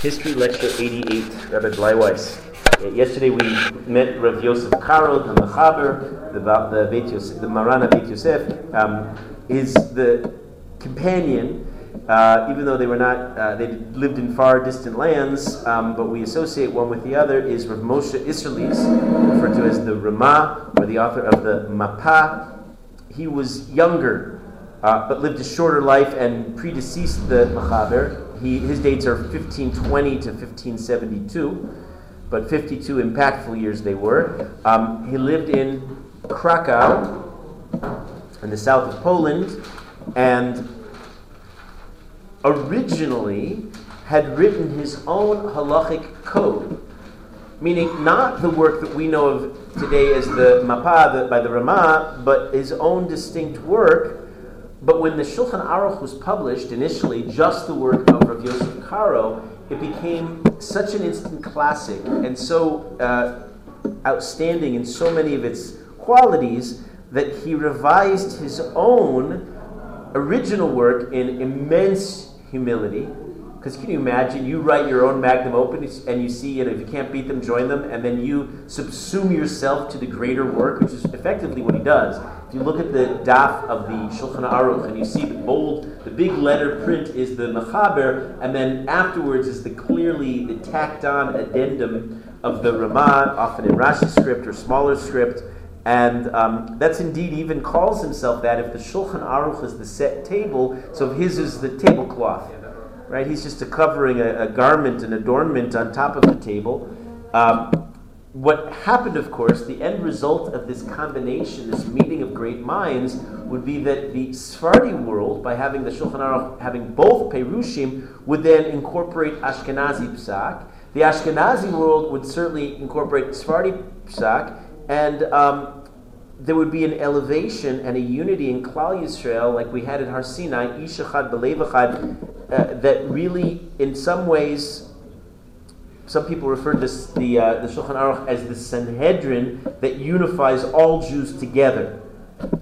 History Lecture 88, Rabbi Bleiweiss. Uh, yesterday we met Rav Yosef Karo, the Mechaber, the, the, Beit Yosef, the Marana Beit Yosef, um, is the companion, uh, even though they were not, uh, they lived in far distant lands, um, but we associate one with the other, is Rav Moshe Isserles, referred to as the Ramah, or the author of the Mapa. He was younger, uh, but lived a shorter life and predeceased the Mechaber he, his dates are 1520 to 1572, but 52 impactful years they were. Um, he lived in Krakow, in the south of Poland, and originally had written his own halachic code, meaning not the work that we know of today as the Mapa by the Rama, but his own distinct work but when the Shulchan Aruch was published, initially just the work of Rav Yosef Karo, it became such an instant classic and so uh, outstanding in so many of its qualities that he revised his own original work in immense humility because can you imagine you write your own magnum opus and you see, you know, if you can't beat them, join them, and then you subsume yourself to the greater work, which is effectively what he does. If you look at the daf of the Shulchan Aruch and you see the bold, the big letter print is the Mechaber, and then afterwards is the clearly the tacked on addendum of the Ramah, often in Rashi script or smaller script. And um, that's indeed even calls himself that if the Shulchan Aruch is the set table, so his is the tablecloth right? He's just a covering, a, a garment, an adornment on top of the table. Um, what happened, of course, the end result of this combination, this meeting of great minds, would be that the Sephardi world, by having the Shulchan Aruch having both Perushim, would then incorporate Ashkenazi Psak. The Ashkenazi world would certainly incorporate Sephardi Psak, and um, there would be an elevation and a unity in Klal Yisrael, like we had at Har Sinai, Belevachad, uh, that really, in some ways, some people refer to this, the, uh, the Shulchan Aruch as the Sanhedrin that unifies all Jews together.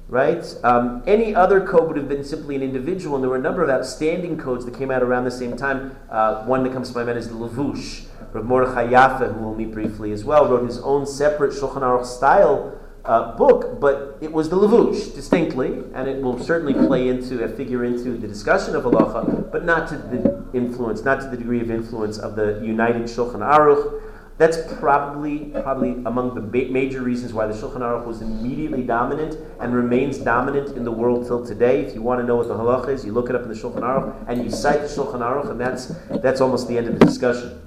Right? Um, any other code would have been simply an individual, and there were a number of outstanding codes that came out around the same time. Uh, one that comes to my mind is the Levush. Rav Mordechai Yaffe, who we'll meet briefly as well, wrote his own separate Shulchan Aruch style uh, book, but it was the Levush distinctly, and it will certainly play into a figure into the discussion of halacha, but not to the influence, not to the degree of influence of the united Shulchan Aruch. That's probably probably among the ba- major reasons why the Shulchan Aruch was immediately dominant and remains dominant in the world till today. If you want to know what the halacha is, you look it up in the Shulchan Aruch and you cite the Shulchan Aruch, and that's that's almost the end of the discussion.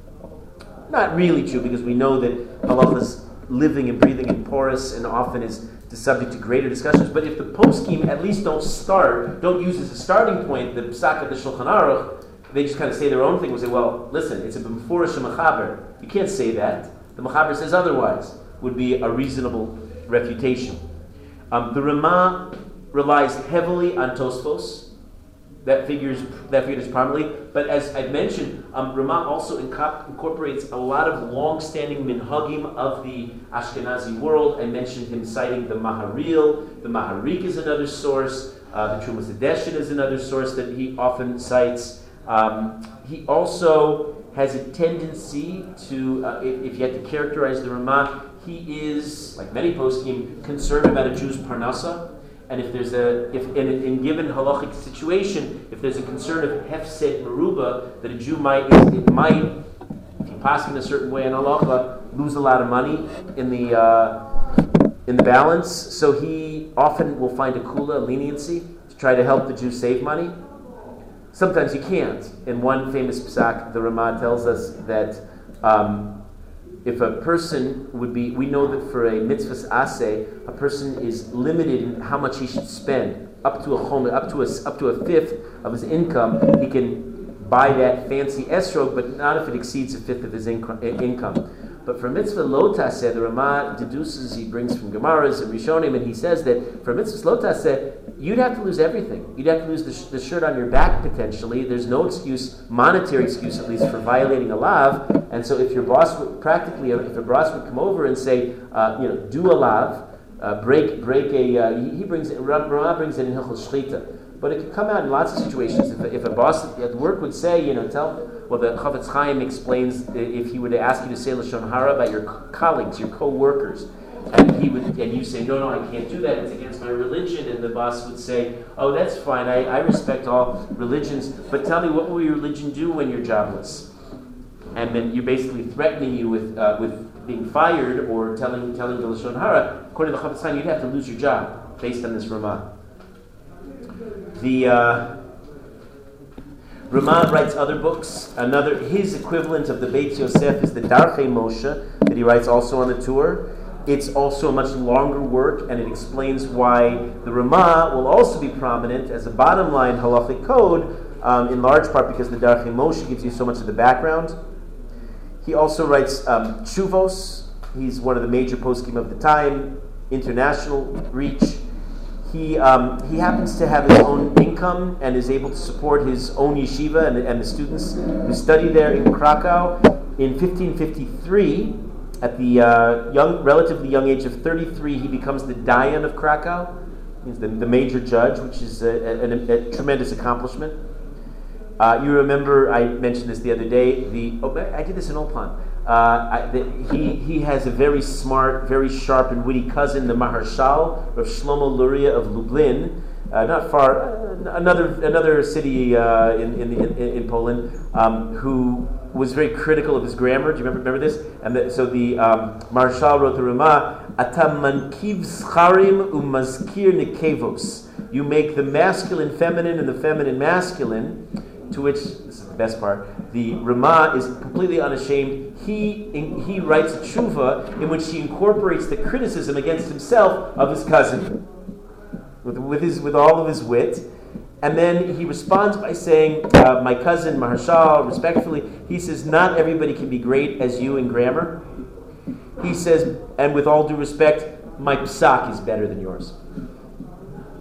Not really true because we know that halachas living and breathing and porous and often is subject to greater discussions. But if the poskim at least don't start, don't use as a starting point the psak of the Shulchan Aruch, they just kind of say their own thing. We say, well, listen, it's a b'mfurish mechaber. You can't say that. The mechaber says otherwise. Would be a reasonable refutation. Um, the Ramah relies heavily on Tosfos that figures that figures prominently. But as I've mentioned, um, Ramah also incorporates a lot of long-standing minhagim of the Ashkenazi world. I mentioned him citing the Maharil. The Maharik is another source. Uh, the Trumas Hadeshen is another source that he often cites. Um, he also has a tendency to, uh, if, if, you had to characterize the Ramah, he is, like many poskim, concerned about a Jew's parnasa. And if there's a, if in, in given halachic situation, if there's a concern of hefsed merubah that a Jew might, it might, if you pass in a certain way in halacha, lose a lot of money in the, uh, in the balance. So he often will find a kula, leniency, to try to help the Jew save money. Sometimes he can't. In one famous psak, the Ramah tells us that um, if a person would be, we know that for a mitzvah aseh, a person is limited in how much he should spend. Up to a home, up to a, up to a fifth of his income, he can buy that fancy esrog, but not if it exceeds a fifth of his inco- income. But for mitzvah lotaseh, the Ramah deduces, he brings from Gemaras and Rishonim, and he says that for mitzvah lotaseh, you'd have to lose everything. You'd have to lose the, sh- the, shirt on your back potentially. There's no excuse, monetary excuse at least, for violating a lav. And so if your boss would, practically, if a boss would come over and say, uh, you know, do a lav, uh, break break a, uh, he, brings it, Ramah brings it in Hilchot Shchita. But it could come out in lots of situations. If, if a boss at work would say, you know, tell, well, the Chafetz Chaim explains if he would ask you to say Lashon Hara about your colleagues, your co-workers, and he would, and you say, no, no, I can't do that. It's against my religion. And the boss would say, oh, that's fine. I, I respect all religions, but tell me, what will your religion do when you're jobless? And then you're basically threatening you with uh, with being fired or telling telling the lashon hara. According to the Chafetz Chaim, you'd have to lose your job based on this Ramah. The uh, writes other books. Another, his equivalent of the Beit Yosef is the Darchei Moshe that he writes also on the Tur. It's also a much longer work, and it explains why the Ramah will also be prominent as a bottom line halachic code, um, in large part because the Darchei Moshe gives you so much of the background. He also writes um, Chuvos. He's one of the major poskim of the time, international reach. He, um, he happens to have his own income and is able to support his own yeshiva and, and the students who study there in Krakow. In 1553, at the uh, young, relatively young age of 33, he becomes the Dayan of Krakow, the, the major judge, which is a, a, a, a tremendous accomplishment. Uh, you remember I mentioned this the other day. The oh, I did this in Ulpan. Uh, he, he has a very smart, very sharp and witty cousin, the Maharshal of Shlomo Luria of Lublin, uh, not far, uh, another another city uh, in, in, in, in, Poland, um, who was very critical of his grammar. Do you remember, remember this? And the, so the um, Maharshal wrote the Ramah, Atam mankiv scharim umazkir nikevos. You make the masculine feminine and the feminine masculine to which the best part. The Ramah is completely unashamed. He in, he writes a tshuva in which he incorporates the criticism against himself of his cousin, with, with his with all of his wit. And then he responds by saying, uh, "My cousin Maharshal, respectfully, he says, not everybody can be great as you in grammar. He says, and with all due respect, my psak is better than yours."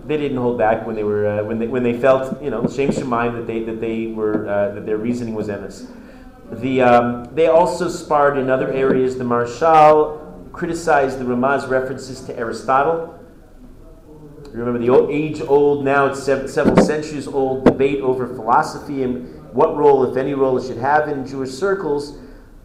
They didn't hold back when they were uh, when they when they felt you know shame shemaim that they that they were uh, that their reasoning was emes. The um, they also sparred in other areas. The Maharshal criticized the Ramah's references to Aristotle. Remember the old, age-old, now several centuries old debate over philosophy and what role, if any role, it should have in Jewish circles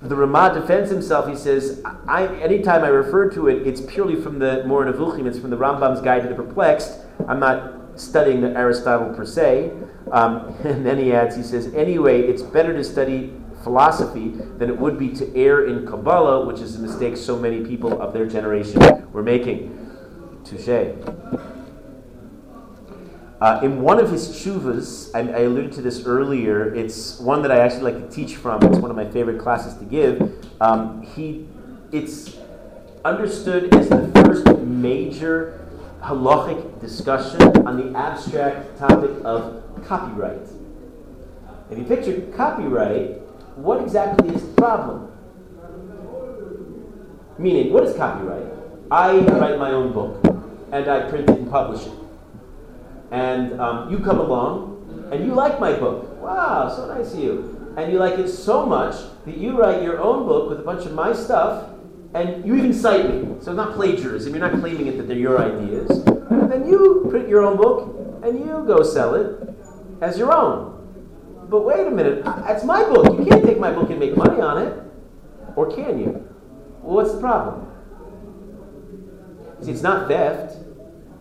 the Ramah defends himself. He says, I, anytime I refer to it, it's purely from the Moreh Nevuchim, it's from the Rambam's Guide to the Perplexed. I'm not studying the Aristotle per se. Um, and then he adds, he says, anyway, it's better to study philosophy than it would be to err in Kabbalah, which is a mistake so many people of their generation were making. Touche. Uh, in one of his chuvas, I, I, alluded to this earlier, it's one that I actually like to teach from. It's one of my favorite classes to give. Um, he, it's understood as the first major halachic discussion on the abstract topic of copyright. If you picture copyright, what exactly is the problem? Meaning, what is copyright? I write my own book, and I print it and publish it and um, you come along and you like my book. Wow, so nice of you. And you like it so much that you write your own book with a bunch of my stuff, and you even cite me. So it's not plagiarism. You're not claiming it that they're your ideas. And then you print your own book and you go sell it as your own. But wait a minute, that's my book. You can't take my book and make money on it. Or can you? Well, what's the problem? See, it's not theft.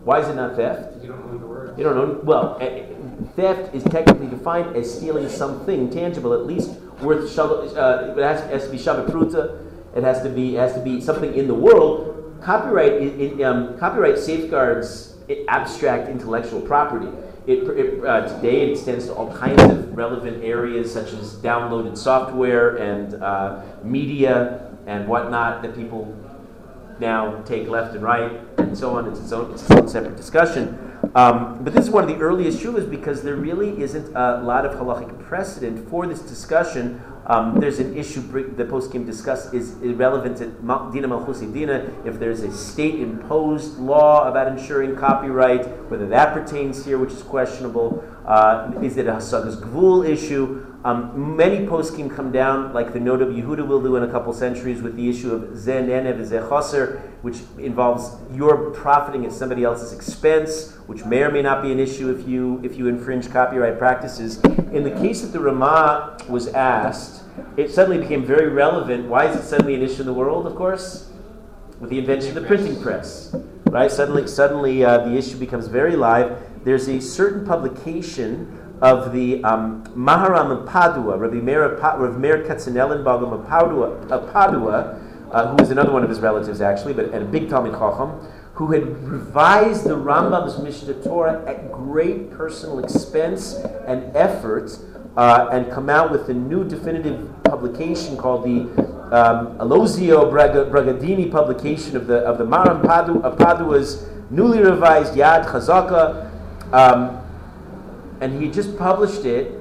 Why is it not theft? You don't own the word. You don't own. Well, eh, theft is technically defined as stealing something tangible, at least worth. Uh, it has, has, to be shava pruta. It has to be has to be something in the world. Copyright it, um, copyright safeguards abstract intellectual property. It, it, uh, today it extends to all kinds of relevant areas such as downloaded software and uh, media and whatnot that people now take left and right and so on. It's its own, it's its own separate discussion. Um, but this is one of the earliest shulas because there really isn't a lot of halachic precedent for this discussion. Um, there's an issue the poskim discuss is irrelevant to Dina Malchusi Dina if there's a state imposed law about ensuring copyright, whether that pertains here, which is questionable. Uh, is it a Hasagas Gvul issue? Um, many poskim come down, like the Noda Yehuda will do in a couple centuries, with the issue of zen enev zechoser, which involves your profiting at somebody else's expense, which may or may not be an issue if you if you infringe copyright practices. In the case that the Ramah was asked, it suddenly became very relevant. Why is it suddenly an issue in the world? Of course, with the invention of the printing press, right? Suddenly, suddenly uh, the issue becomes very live. There's a certain publication of the um, Maharam of Padua, Rabbi Meir, Rabbi Meir Katzenellenbogen of Padua, of Padua uh, who was another one of his relatives actually, but and a big Talmid Chacham, who had revised the Rambam's Mishnah Torah at great personal expense and effort, uh, and come out with a new definitive publication called the um, Alozio Bragadini publication of the of the Maharam Padu, of Padua's newly revised Yad Chazaka. Um, and he just published it,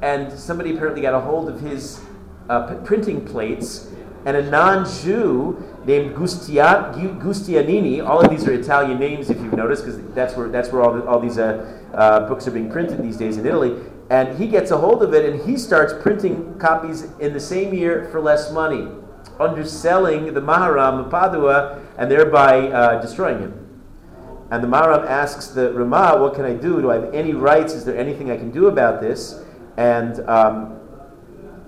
and somebody apparently got a hold of his uh, p- printing plates, and a non-Jew named Gustia- Gustianini. All of these are Italian names, if you've noticed, because that's where that's where all, the, all these uh, uh, books are being printed these days in Italy. And he gets a hold of it, and he starts printing copies in the same year for less money, underselling the Maharam of Padua, and thereby uh, destroying him. And the Maharam asks the Ramah, What can I do? Do I have any rights? Is there anything I can do about this? And um,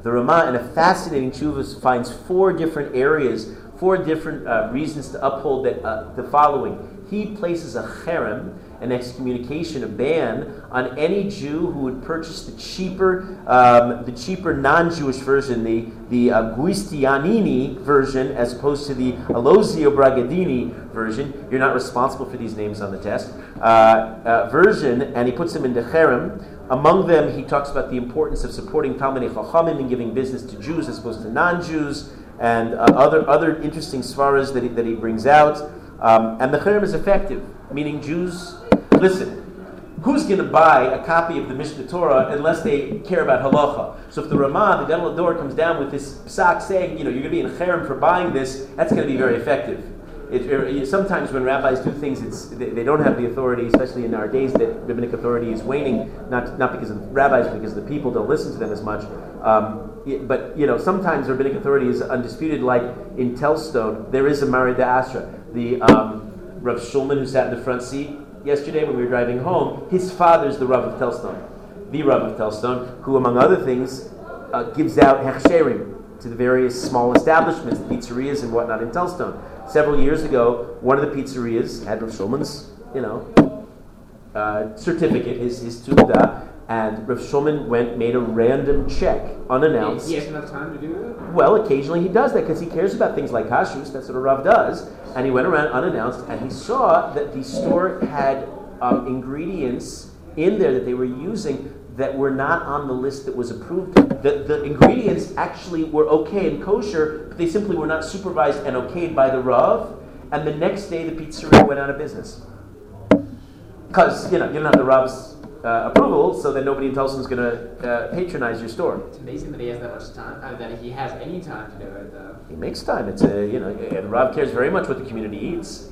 the Ramah, in a fascinating tshuva, finds four different areas, four different uh, reasons to uphold that, uh, the following. He places a cherem, an excommunication, a ban on any Jew who would purchase the cheaper, um, the cheaper non-Jewish version, the the uh, Guistianini version, as opposed to the Alozio Bragadini version. You're not responsible for these names on the test. Uh, uh, version, and he puts them into cherem. Among them, he talks about the importance of supporting Talmidei Chachamim and giving business to Jews as opposed to non-Jews, and uh, other other interesting svaras that he, that he brings out. Um, and the cherem is effective, meaning Jews listen, who's going to buy a copy of the Mishnah Torah unless they care about halacha? So if the Ramah, the Gadol Dor, comes down with this psak saying, you know, you're going to be in cherem for buying this, that's going to be very effective. It, it, sometimes when rabbis do things, it's, they, they, don't have the authority, especially in our days that rabbinic authority is waning, not, not because of rabbis, but because the people don't listen to them as much. Um, but you know, sometimes rabbinic authority is undisputed. Like in Telstone, there is a Mari de Asra, the um, Rav Shulman who sat in the front seat yesterday when we were driving home, his father's the Rav of Telstone, the Rav of Telstone, who, among other things, uh, gives out hechsherim to the various small establishments, pizzerias and whatnot in Telstone. Several years ago, one of the pizzerias had Rav Shulman's, you know, uh, certificate, his, his tuda, and Rav Shulman went, made a random check, unannounced. He has enough time to do that? Well, occasionally he does that because he cares about things like kashrus. That's what a Rav does. And he went around unannounced and he saw that the store had um, ingredients in there that they were using that were not on the list that was approved. The, the ingredients actually were okay and kosher, but they simply were not supervised and okayed by the Rav. And the next day, the pizzeria went out of business. Because, you know, you don't have the Rav's uh, approval, so that nobody in Tulsa is going to uh, patronize your store. It's amazing that he has that much time, uh, that he has any time to do it. Though. He makes time. It's a you know, and Rav cares very much what the community eats.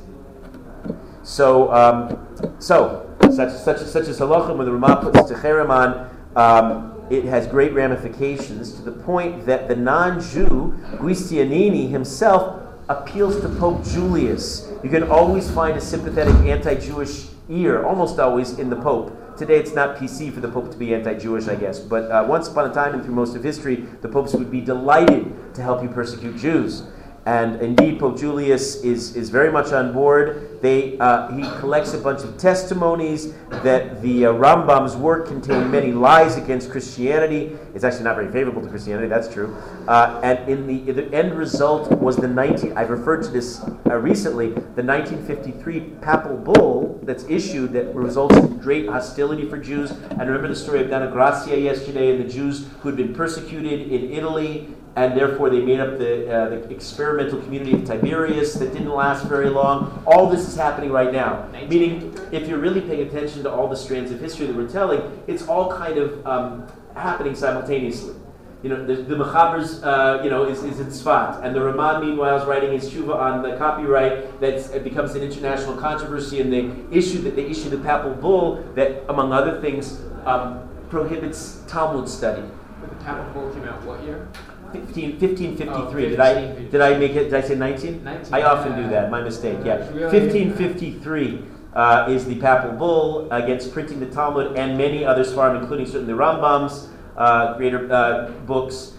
So, um, so such such such as halachim when the Ramah puts techerem on. Um, it has great ramifications to the point that the non-Jew Guistianini himself appeals to Pope Julius. You can always find a sympathetic anti-Jewish ear, almost always, in the Pope. Today it's not PC for the Pope to be anti Jewish, I guess. But uh, once upon a time and through most of history, the popes would be delighted to help you persecute Jews. And indeed, Pope Julius is, is very much on board. They, uh, he collects a bunch of testimonies that the uh, Rambam's work contained many lies against Christianity. It's actually not very favorable to Christianity, that's true. Uh, and in the, the end result was the 19, I've referred to this uh, recently, the 1953 papal bull that's issued that results in great hostility for Jews. And remember the story of Donna Grazia yesterday and the Jews who had been persecuted in Italy and therefore they made up the, uh, the experimental community of Tiberias that didn't last very long. All this is happening right now. Meaning, if you're really paying attention to all the strands of history that we're telling, it's all kind of um, happening simultaneously. You know, the, the Mechaber's, uh, you know, is, is in Sfat, and the Ramah, meanwhile, is writing his tshuva on the copyright that it becomes an international controversy, and they issue that they issue the papal bull that, among other things, um, prohibits Talmud study But The Papal Bull came out what year? 15, 1553. Oh, did I did I make it? Did I say 19? 19, I often do that. My mistake. Yeah. Really- 1553 uh, is the papal bull against printing the Talmud and many other sefarim, including certainly the Rambam's uh, greater uh, books.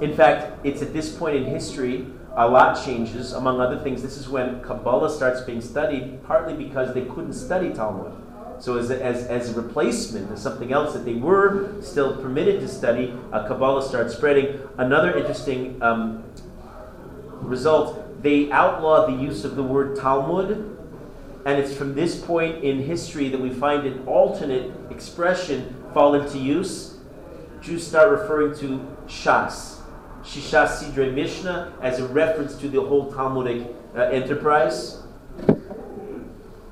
In fact, it's at this point in history a lot changes. Among other things, this is when Kabbalah starts being studied, partly because they couldn't study Talmud. So, as a, as, as a replacement, as something else that they were still permitted to study, uh, Kabbalah starts spreading. Another interesting um, result, they outlawed the use of the word Talmud, and it's from this point in history that we find an alternate expression fall into use. Jews start referring to Shas, Shisha Sidre Mishnah, as a reference to the whole Talmudic uh, enterprise.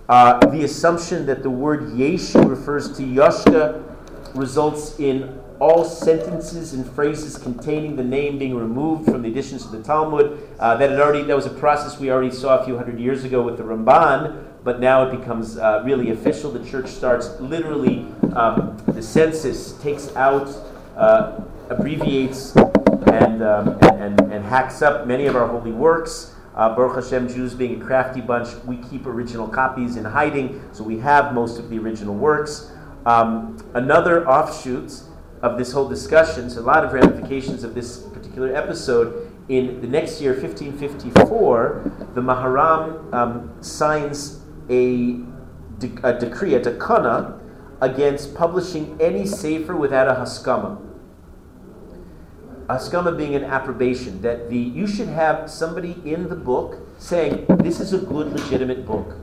Uh, the assumption that the word Yeshu refers to Yoshka results in all sentences and phrases containing the name being removed from the additions of the Talmud. Uh, that had already that was a process we already saw a few hundred years ago with the Ramban, but now it becomes uh, really official. The church starts literally um, the census takes out, uh, abbreviates, and, um, and, and and hacks up many of our holy works. Uh, Baruch Hashem, Jews being a crafty bunch, we keep original copies in hiding, so we have most of the original works. Um, another offshoot of this whole discussion, so a lot of ramifications of this particular episode. In the next year, 1554, the Maharam um, signs a, de- a decree, a takana, against publishing any sefer without a haskama. Haskama being an approbation, that the you should have somebody in the book saying this is a good, legitimate book,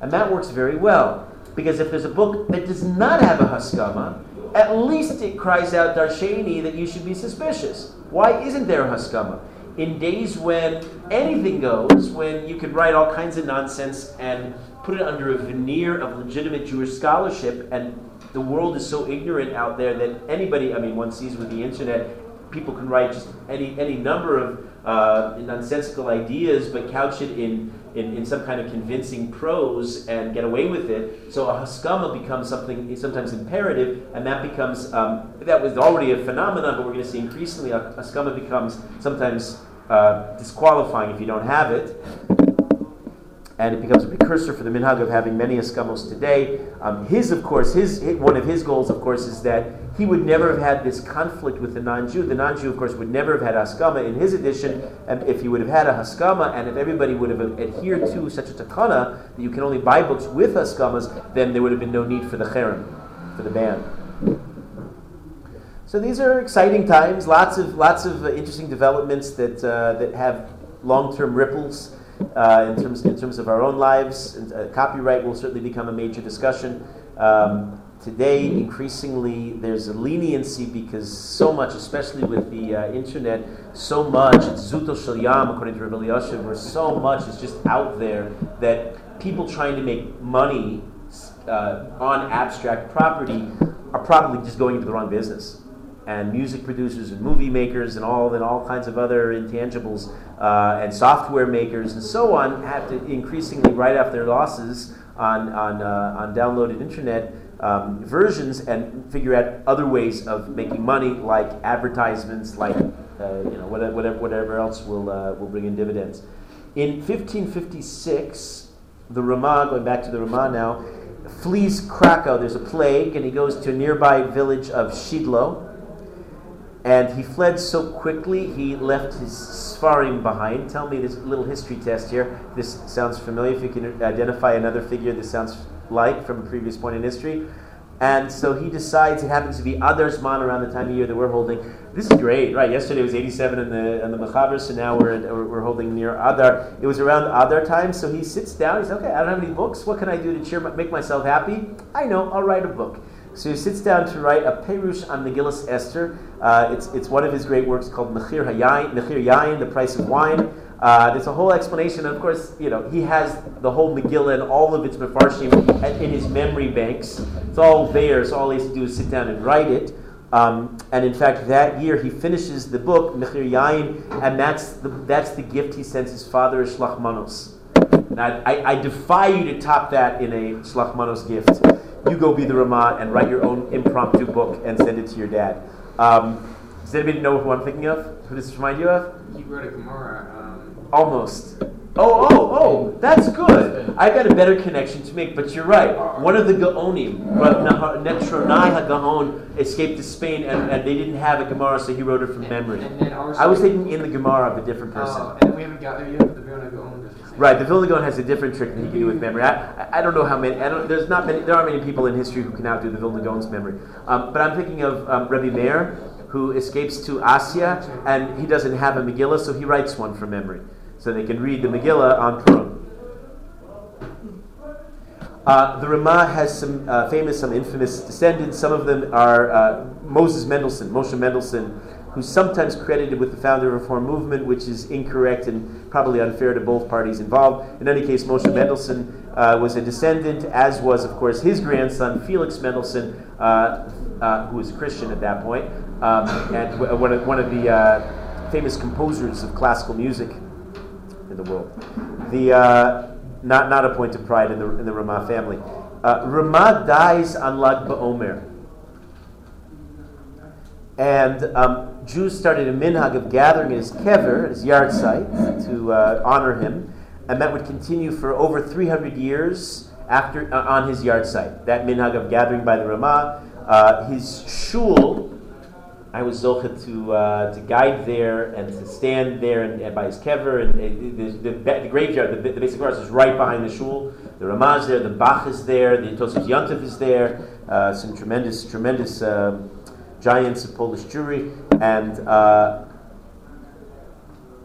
and that works very well because if there's a book that does not have a haskama, at least it cries out darsheni that you should be suspicious. Why isn't there a haskama? In days when anything goes, when you could write all kinds of nonsense and put it under a veneer of legitimate Jewish scholarship, and the world is so ignorant out there that anybody, I mean, one sees with the internet, people can write just any, any number of uh, nonsensical ideas, but couch it in, in, in some kind of convincing prose and get away with it. So a haskama becomes something sometimes imperative, and that becomes, um, that was already a phenomenon, but we're going to see increasingly a haskama becomes sometimes uh, disqualifying if you don't have it and it becomes a precursor for the minhag of having many eskamos today. Um, his, of course, his one of his goals, of course, is that he would never have had this conflict with the non-Jew. The non-Jew, of course, would never have had haskama in his edition. And if he would have had a haskama, and if everybody would have adhered to such a takana that you can only buy books with haskamas, then there would have been no need for the cherem, for the ban. So these are exciting times. Lots of lots of interesting developments that uh, that have long-term ripples uh, in terms in terms of our own lives. Uh, copyright will certainly become a major discussion. Um, today, increasingly, there's a leniency because so much, especially with the uh, internet, so much it's zuto shel yam, according to Rabbi Elyashiv, where so much is just out there that people trying to make money uh, on abstract property are probably just going into the wrong business and music producers and movie makers and all and all kinds of other intangibles uh, and software makers and so on have to increasingly write off their losses on on, uh, on downloaded internet um, versions and figure out other ways of making money, like advertisements, like uh, you know whatever whatever, else will uh, will bring in dividends. In 1556, the Ramah, going back to the Ramah now, flees Krakow. There's a plague, and he goes to a nearby village of Shidlo. And he fled so quickly, he left his Sfarim behind. Tell me this little history test here. This sounds familiar. If you can identify another figure this sounds like from a previous point in history. And so he decides it happens to be Adar Zman around the time of year that we're holding. This is great, right? Yesterday was 87 in the in the Mechaber, so now we're, we're holding near Adar. It was around Adar time, so he sits down. He's okay. I don't have any books. What can I do to cheer, make myself happy? I know. I'll write a book. So he sits down to write a Perush on Megillas Esther. Uh, it's, it's one of his great works called Mechir Hayayin, Mechir the price of wine. Uh, there's a whole explanation, and of course, you know, he has the whole Megillah and all of its Mefarshim in his memory banks. It's all there, so all he has to do is sit down and write it. Um, and in fact, that year he finishes the book, Mechir Yayin, and that's the, that's the gift he sends his father, Shlach Manos. And I, I, I defy you to top that in a Shlach Manos gift you go be the Ramah and write your own impromptu book and send it to your dad. Um, does anybody know who I'm thinking of? Who does this remind you of? He wrote a Gemara. Um, Almost. Oh, oh, oh, that's good. I got a better connection to make, but you're right. One of the Gaonim, Netronai HaGaon, escaped to Spain and, and they didn't have a Gemara, so he wrote it from and, memory. And then also, I was thinking in the Gemara of a different person. Oh, and we haven't got there yet. The Gaon does the same. Right, the Vilna Gaon has a different trick that he can do with memory. I, I- don't know how many. There's not many. There aren't many people in history who can outdo the Vilna Gaon's memory. Um, but I'm thinking of um, Rebbe Meir, who escapes to Asia, and he doesn't have a Megillah, so he writes one from memory, so they can read the Megillah on Purim. Uh, the Ramah has some uh, famous, some infamous descendants. Some of them are uh, Moses Mendelssohn, Moshe Mendelssohn, who's sometimes credited with the founder of the Reform movement, which is incorrect and probably unfair to both parties involved. In any case, Moshe Mendelssohn uh, was a descendant, as was, of course, his grandson, Felix Mendelssohn, uh, uh, who was a Christian at that point, um, and w- one of, one of the uh, famous composers of classical music in the world. The uh, not not a point of pride in the in the Ramah family. Uh, Ramah dies on Lag BaOmer, and um, Jews started a minhag of gathering at his kever, his yahrzeit, to uh, honor him, and that would continue for over 300 years after uh, on his yahrzeit. That minhag of gathering by the Ramah, uh, his shul. I was zochet to uh, to guide there and to stand there and, and by his kever and uh, the, the, the graveyard, the, the basic forest is right behind the shul. The Ramah is there, the Bach is there, the Tosfos Yontif is there. Uh, some tremendous, tremendous um, giants of Polish Jewry, and uh,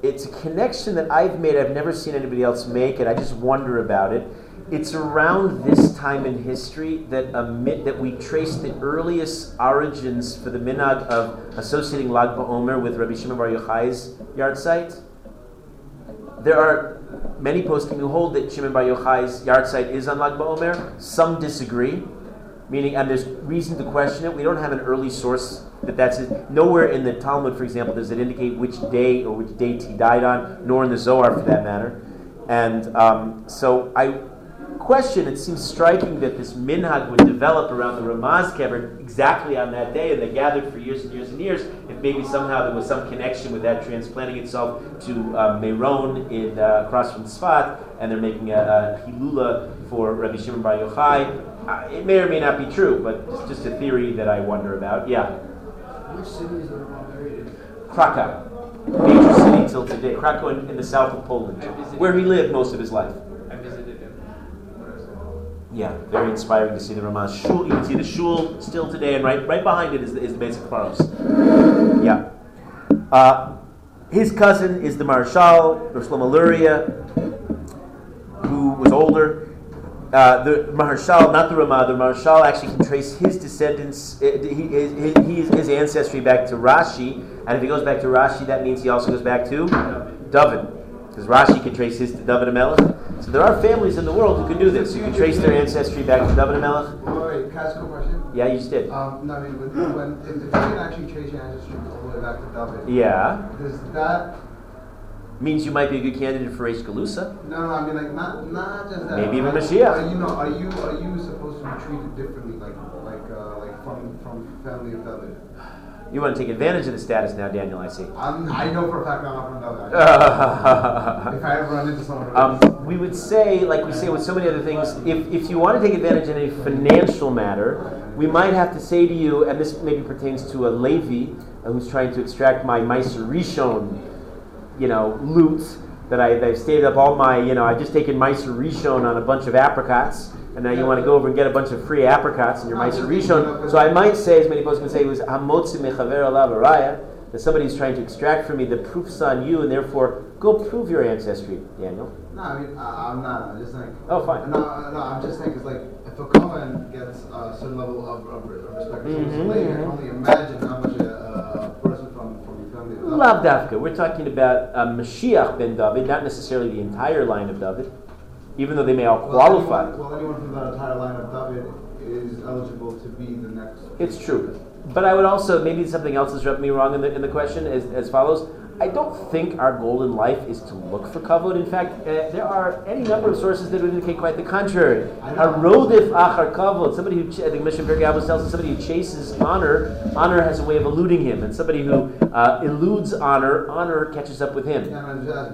it's a connection that I've made. I've never seen anybody else make, and I just wonder about it. It's around this time in history that a that we trace the earliest origins for the minhag of associating Lag BaOmer with Rabbi Shimon Bar Yochai's yahrzeit. There are many poskim who hold that Shimon Bar Yochai's yahrzeit is on Lag BaOmer. Some disagree, meaning, and there's reason to question it. We don't have an early source that that's it. Nowhere in the Talmud, for example, does it indicate which day or which date he died on, nor in the Zohar for that matter. And um, so I question, it seems striking that this minhag would develop around the Ramah's kever exactly on that day, and they gathered for years and years and years. If maybe somehow there was some connection with that transplanting itself to uh, Meron in uh, across from Tzfat, and they're making a, a hilula for Rabbi Shimon Bar Yochai. Uh, it may or may not be true, but it's just a theory that I wonder about. Yeah, Which city is the buried in? Krakow, major city till today. Krakow in, in the south of Poland, where he lived most of his life. I visited him. Yeah, very inspiring to see the Ramah's shul. You can see the shul still today, and right right behind it is the, is the basic Faros. Yeah. Uh, his cousin is the Maharshal, Rosh Shlomo Luria, who was older. Uh, the Maharshal, not the Ramah, the Maharshal actually can trace his descendants, uh, he, his, his, his ancestry back to Rashi, and if he goes back to Rashi, that means he also goes back to David, because Rashi can trace his to David HaMelech. So there are families in the world who can do this. You can trace their ancestry back to David HaMelech. Wait, wait, can I ask a question? Yeah, you just did. Um, no, I mean, when, when if, if you can actually trace your ancestry all the way back to David, Yeah, does that? Means you might be a good candidate for Reish Galusa. No, no, I mean, like, not, not just that. Maybe even Like, Mashiach. Are you know, are you, are you supposed to be treated differently, like, like, uh, like from from family of David? You want to take advantage of the status now, Daniel, I see. I'm, I know for a fact I'm not from David. if I ever run into someone. Um, we would say, like we say with so many other things, if, if you want to take advantage in a financial matter, we might have to say to you, and this maybe pertains to a Levi uh, who's trying to extract my Meiser Rishon, you know, loot that I, I've stayed up all my, you know, I've just taken Meiser Rishon on a bunch of apricots, and now you want to go over and get a bunch of free apricots in your Meiser Rishon. So I might say, as many folks can say, it was Hamotzi Mechaver Alav Araya, that somebody's trying to extract from me the proofs on you, and therefore go prove your ancestry, Daniel. No, I mean, I, I'm not. I'm just saying. Oh, fine. No, no, I'm just saying, because, like, if a Kohen gets a certain level of, of, respect, Mhm, mm I can mhm. only imagine how much a, a person from, from your family is. Lav. We're talking about uh, Mashiach ben David, not necessarily the entire line of David, even though they may all Well, qualify. anyone, well, anyone from that entire line of David is eligible to be the next. It's true. But I would also, maybe something else has rubbed me wrong in the, in the question as, as follows. I don't think our goal in life is to look for kavod. In fact, uh, there are any number of sources that would indicate quite the contrary. Harodif achar kavod, somebody who, I think Mishnah Pirkei tells us, somebody who chases honor, honor has a way of eluding him. And somebody who uh, eludes honor, honor catches up with him.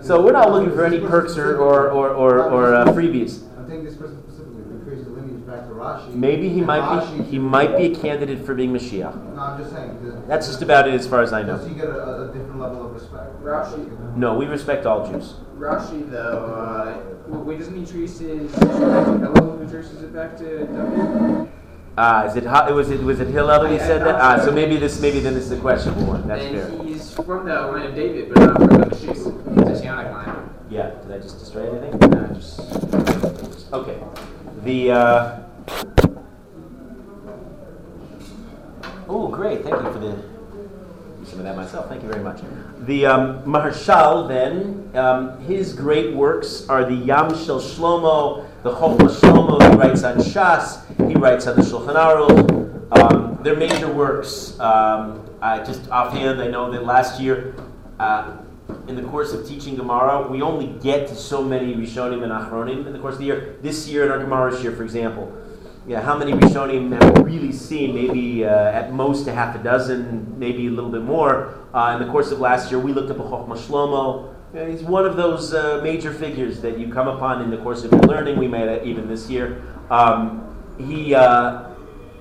So we're not looking for any perks or, or, or, or, or uh, freebies. I think this person specifically, if we trace the lineage back to Rashi. Maybe he and might Rashi- be, he might be a candidate for being Mashiach. No, I'm just saying. That's just about it as far as I know. Does know. he get a, a different level of respect? Rashi. No, we respect all Jews. Rashi, though, uh, wait, doesn't he traces Hello, who traces it back to David? Ah, is it Ha- was it was it Hillel that he said that? Ah, so maybe this maybe then this is a questionable one. That's and fair. he's from the line of David, but not from the Shis. He's a Shionic line. Yeah. Did I just destroy anything? Uh, just Okay. The uh, oh, great! Thank you for the some of that myself. Thank you very much. The um, Maharshal then, um, his great works are the Yam Shel Shlomo, the Chochmah Shlomo. He writes on Shas. He writes on the Shulchan Aruch. Um, they're major works. Um, I just offhand, I know that last year. Uh, in the course of teaching Gemara, we only get to so many Rishonim and Achronim in the course of the year. This year in our Gemara year, for example, yeah, how many Rishonim have we really seen? Maybe uh, at most a half a dozen, maybe a little bit more. Uh, in the course of last year, we looked up a Chochmah Shlomo. Yeah, he's one of those uh, major figures that you come upon in the course of your learning. We made it even this year. Um, he uh,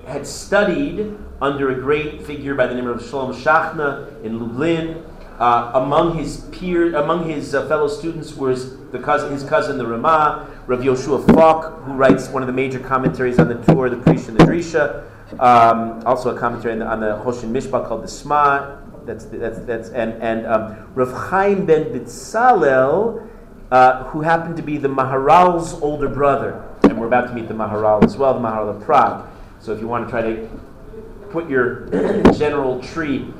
had studied under a great figure by the name of Shalom Shachna in Lublin. Uh, among his peer, among his uh, fellow students was the cousin, his cousin, the Ramah, Rav Yoshua Falk, who writes one of the major commentaries on the Torah, the Prish and the Drisha. Um, also a commentary on the, on the Choshen Mishpat called the Sma. That's that's that's and and um, Rav Chaim ben Bitzalel, uh, who happened to be the Maharal's older brother, and we're about to meet the Maharal as well, the Maharal of Prague. So if you want to try to put your general tree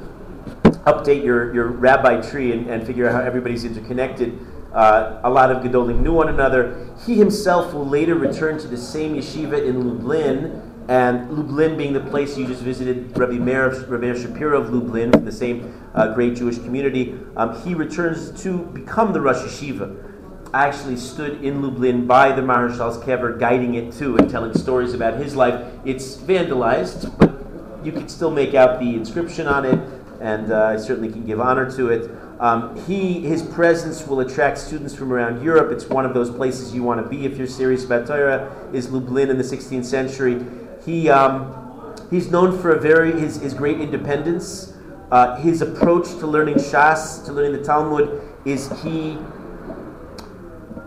update your, your rabbi tree and, and figure out how everybody's interconnected. Uh, a lot of Gedolim knew one another. He himself will later return to the same yeshiva in Lublin, and Lublin being the place you just visited, Rabbi Meir, Rabbi Meir Shapiro of Lublin, from the same uh, great Jewish community. Um, he returns to become the Rosh Yeshiva. I actually stood in Lublin by the Maharshal's kever, guiding it too, and telling stories about his life. It's vandalized, but you can still make out the inscription on it, and uh, I certainly can give honor to it. Um, he, his presence will attract students from around Europe. It's one of those places you want to be if you're serious about Torah. Is Lublin in the 16th century? He, um, he's known for a very his, his great independence. Uh, his approach to learning Shas, to learning the Talmud, is he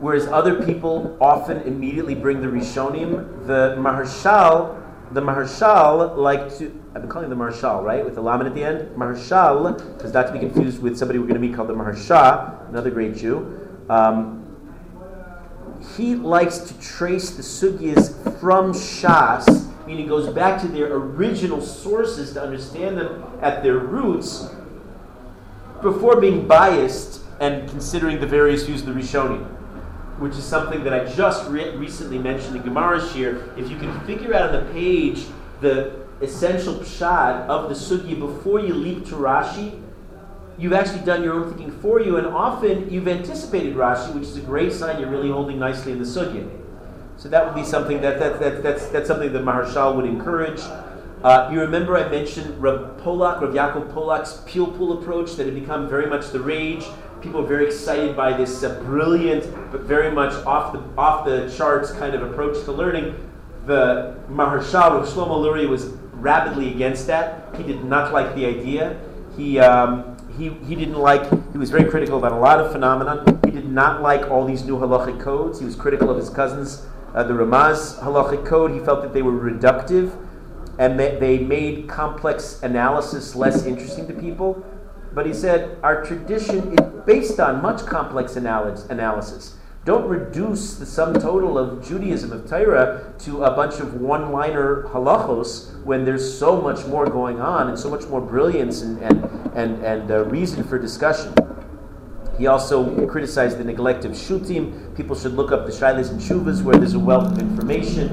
whereas other people often immediately bring the Rishonim, the Maharshal, the Maharshal like to. I've been calling him the Maharshal, right, with the lamed at the end. Maharshal, because not to be confused with somebody we're going to meet called the Maharsha, another great Jew. Um, he likes to trace the sugyas from Shas, meaning goes back to their original sources to understand them at their roots, before being biased and considering the various views of the Rishonim which is something that I just re- recently mentioned in Gemara shiur. If you can figure out on the page the essential pshat of the sugya before you leap to Rashi, you've actually done your own thinking for you, and often you've anticipated Rashi, which is a great sign you're really holding nicely in the sugya. So that would be something that, that, that that's, that's something that Maharshal would encourage. Uh, you remember I mentioned Rav Polak, Rav Yaakov Polak's Pilpul approach that had become very much the rage. People are very excited by this uh, brilliant, but very much off the off the charts kind of approach to learning. The Maharshal, Shlomo Luria, was rabidly against that. He did not like the idea. He um, he, he didn't like, he was very critical about a lot of phenomena. He did not like all these new halachic codes. He was critical of his cousins, uh, the Ramah's halachic code. He felt that they were reductive and that they made complex analysis less interesting to people. But he said, our tradition is based on much complex analy- analysis. Don't reduce the sum total of Judaism, of Torah, to a bunch of one liner halachos when there's so much more going on and so much more brilliance and, and, and, and uh, reason for discussion. He also criticized the neglect of shutim. People should look up the shilas and shuvas where there's a wealth of information.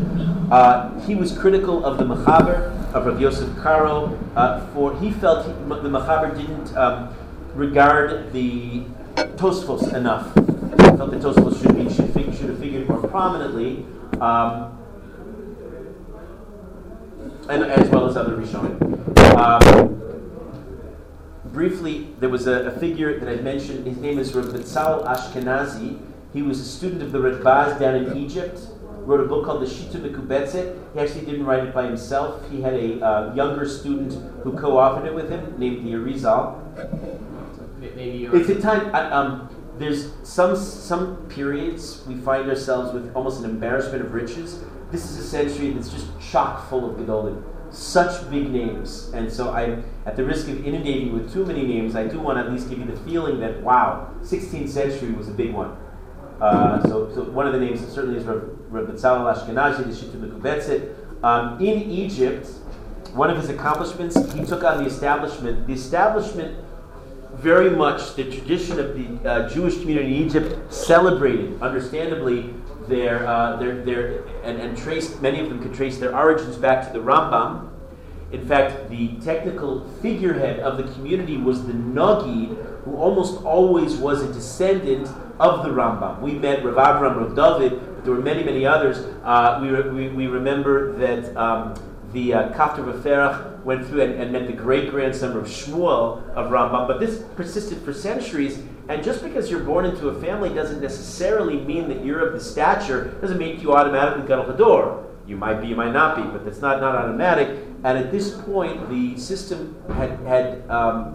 Uh, he was critical of the mechaber of Rav Yosef Karo uh, for he felt he, the mechaber didn't um, regard the Tosfos enough. I felt that Tosfos should, be, should, fig- should have figured more prominently, um, and as well as other Rishonim. Um, briefly, there was a, a, figure that I mentioned. His name is Rabbi Tzal Ashkenazi. He was a student of the Radbaz down in Egypt. Wrote a book called the Shita Mekubetzet. He actually didn't write it by himself. He had a uh, younger student who co-authored it with him, named the Arizal. Maybe it's a time. Uh, um, there's some some periods we find ourselves with almost an embarrassment of riches. This is a century that's just chock full of gedolim such big names. And so I'm at the risk of inundating you with too many names, I do want to at least give you the feeling that, wow, 16th century was a big one. Uh, so, so one of the names that certainly is Rabbi Tzalal Ashkenazi, the Mekubetzet. Um, in Egypt, one of his accomplishments, he took on the establishment. The establishment, very much the tradition of the uh, Jewish community in Egypt, celebrated, understandably, their, uh, their, their, and, and traced, many of them could trace their origins back to the Rambam. In fact, the technical figurehead of the community was the Nagid, who almost always was a descendant of the Rambam. We met Rav Avram, Rav David, there were many, many others. Uh, we, re- we, we, remember that um, the uh, Kaftor Vaferach went through and, and met the great grandson of Shmuel of Rambam, but this persisted for centuries. And just because you're born into a family doesn't necessarily mean that you're of the stature, doesn't make you automatically Gadol Hador. You might be, you might not be, but that's not, not automatic. And at this point, the system had, had um,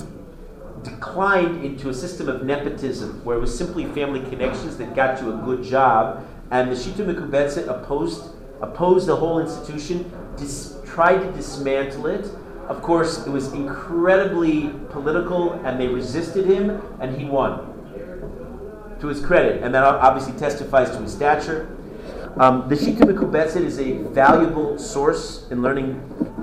declined into a system of nepotism, where it was simply family connections that got you a good job. And the Shita Mekubetzet opposed, opposed the whole institution, dis- tried to dismantle it, of course, it was incredibly political, and they resisted him, and he won. To his credit, and that obviously testifies to his stature. Um, the Shita Mekubetzet is a valuable source in learning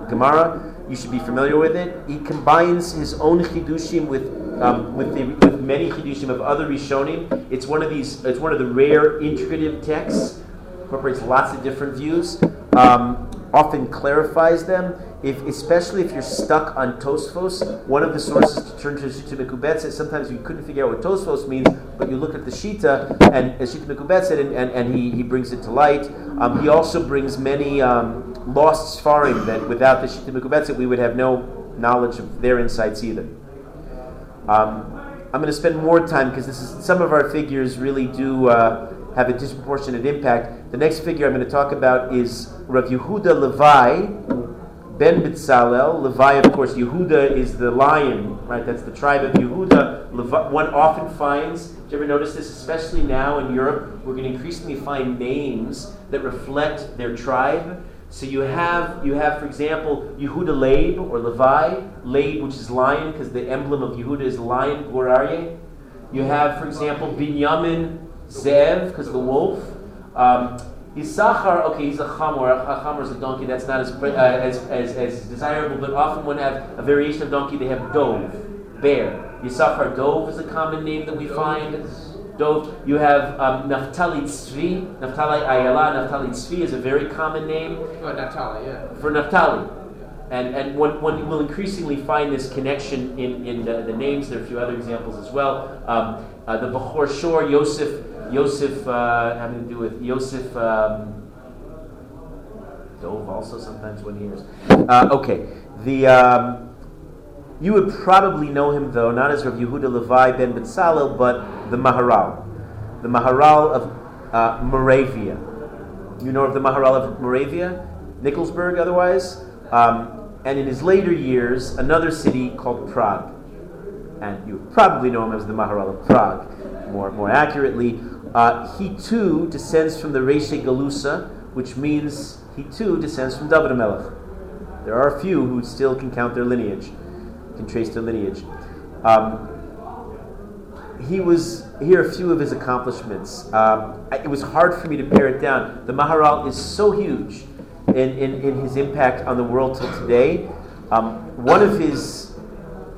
Gemara. You should be familiar with it. He combines his own chidushim with um, with, the, with many chidushim of other rishonim. It's one of these. It's one of the rare integrative texts. Incorporates lots of different views. Um, often clarifies them if, especially if you're stuck on Tosfos, one of the sources to turn to Shita Mekubetzet, sometimes you couldn't figure out what Tosfos means, but you look at the Shita and Shita Mekubetzet and, and, and he, he brings it to light. Um, he also brings many um, lost sefarim that without the Shita Mekubetzet we would have no knowledge of their insights either. Um, I'm going to spend more time because this is some of our figures really do uh, have a disproportionate impact. The next figure I'm going to talk about is Rav Yehuda Levi, Ben Bitzalel, Levi, of course, Yehuda is the lion, right? That's the tribe of Yehuda. Levi, one often finds, do you ever notice this, especially now in Europe, we're going to increasingly find names that reflect their tribe. So you have, you have, for example, Yehuda Leib or Levi, Leib, which is lion, because the emblem of Yehuda is lion, Gur Aryeh. You have, for example, Binyamin Zev, because the wolf. Um, Issachar, okay, he's a chamor. A chamor is a donkey. That's not as, uh, as, as, as, desirable, but often when have a variation of donkey, they have Dov, bear. Yisachar Dov is a common name that we find. Dov. You have um, Naftali Tzvi. Naftali Ayala. Naftali Tzvi is a very common name. Oh, Naftali, yeah. For Naftali. And, and one, one will increasingly find this connection in, in the, the names. There are a few other examples as well. Um, uh, the Bechor Shor, Yosef, Yosef, uh, having to do with Yosef um, Dov also sometimes one hears. Uh, okay, the um, you would probably know him though not as Rav Yehuda Levi ben Betzalel, but the Maharal, the Maharal of uh, Moravia. You know of the Maharal of Moravia, Nikolsburg, otherwise. Um, and in his later years, another city called Prague. And you probably know him as the Maharal of Prague, more, more accurately. Uh, he too descends from the Reish Galusa, which means he too descends from David Melech. There are a few who still can count their lineage, can trace their lineage. Um, he was here are a few of his accomplishments. Um, it was hard for me to pare it down. The Maharal is so huge in, in, in his impact on the world till today. Um, one of his